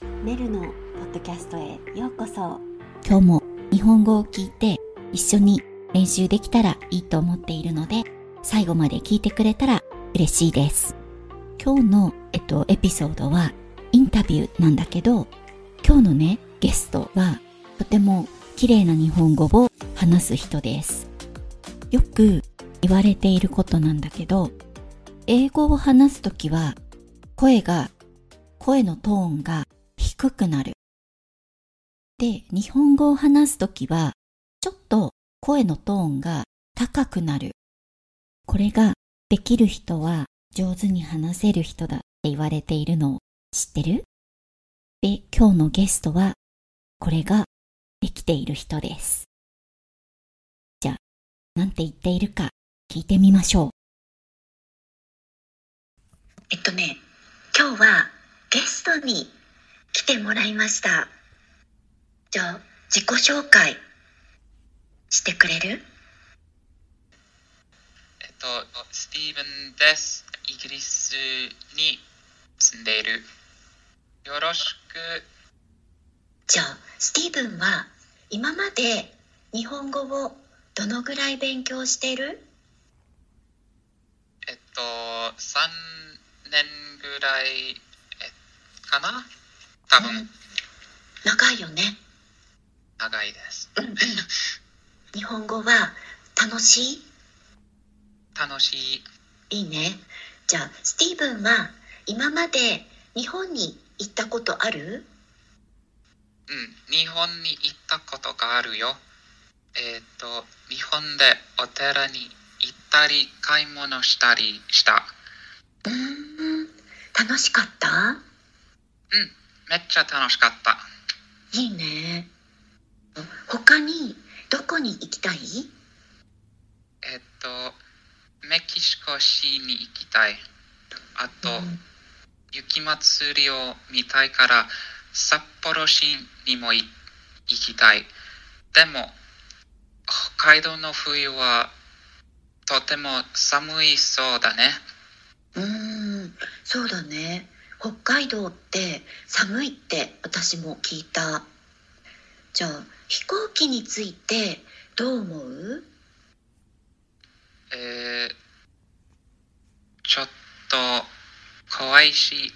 メルのポッドキャストへようこそ。今日も日本語を聞いて一緒に練習できたらいいと思っているので最後まで聞いてくれたら嬉しいです。今日の、えっと、エピソードはインタビューなんだけど今日のねゲストはとても綺麗な日本語を話す人です。よく言われていることなんだけど英語を話すときは声が声のトーンが低くなるで日本語を話すときはちょっと声のトーンが高くなるこれができる人は上手に話せる人だって言われているのを知ってる？で、今日のゲストはこれができている人です。じゃあ、なんて言っているか聞いてみましょう。えっとね、今日はゲストにてもらいました。じゃあ、自己紹介してくれる？えっと、スティーブンです。イギリスに住んでいる。よろしく。じゃあ、スティーブンは今まで日本語をどのぐらい勉強してる？えっと、3年ぐらい、えかな？多分、うん長いよね。長いです。日本語は楽しい？楽しい。いいね。じゃあ、スティーブンは今まで日本に行ったことある？うん、日本に行ったことがあるよ。えっと、日本でお寺に行ったり、買い物したりした。うーん、楽しかった？うん、めっちゃ楽しかった。いいね。他にどこに行きたい？えっと、メキシコシに行きたい。あと、うん雪祭りを見たいから札幌市にもい行きたい。でも、北海道の冬はとても寒いそうだね。うーん、そうだね。北海道って寒いって私も聞いた。じゃあ、飛行機についてどう思う？えーちょっと怖いし、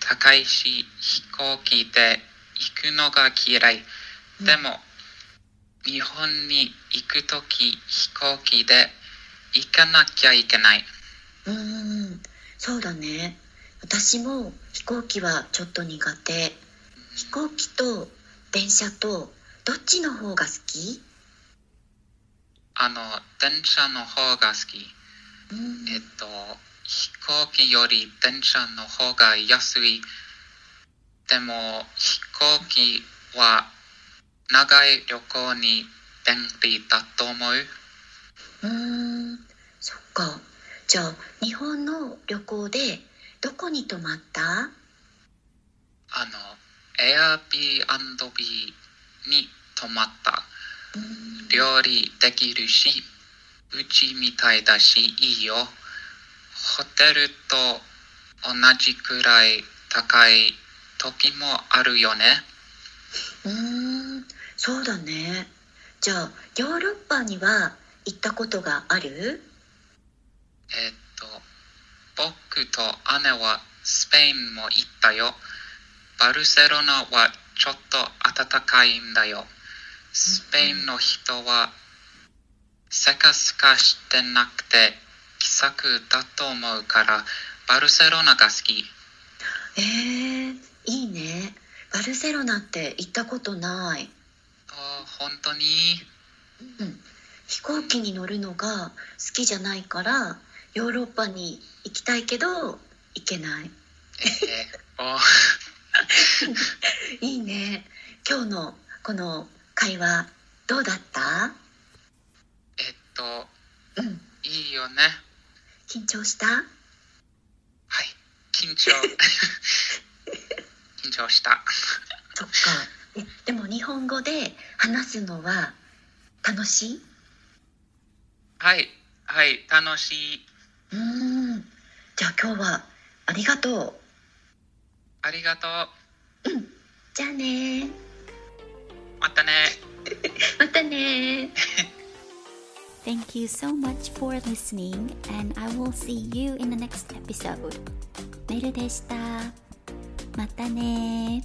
高いし、飛行機で行くのが嫌い。うんでも、日本に行くとき飛行機で行かなきゃいけない。うーん、そうだね。私も飛行機はちょっと苦手。飛行機と電車とどっちの方が好き？あの、電車の方が好き。うんえっと、飛行機より電車の方が安い。でも、飛行機は長い旅行に便利だと思う。うーん、そっか。じゃあ、日本の旅行でどこに泊まった？あの、Airbnb に泊まった。うん料理できるし、うちみたいだしいいよ。ホテルと同じくらい高い時もあるよね。うーん、そうだね。じゃあ、ヨーロッパには行ったことがある？えっと、僕と姉はスペインも行ったよ。バルセロナはちょっと暖かいんだよ。スペインの人はせかすかしてなくて気さくだと思うからバルセロナが好き。えー、いいね。バルセロナって行ったことない。あ本当に？うん、飛行機に乗るのが好きじゃないからヨーロッパに行きたいけど行けない。えー、お いいね。今日のこの会話どうだった？えっと、うん。いいよね。緊張した？はい、緊張。緊張した。そっか。えでも日本語で話すのは楽しい？はい、はい、楽しい。うーんじゃあ今日はありがとうありがとう。じゃあねまたねまたね Thank you so much for listening and I will see you in the next episode. メルでした。またね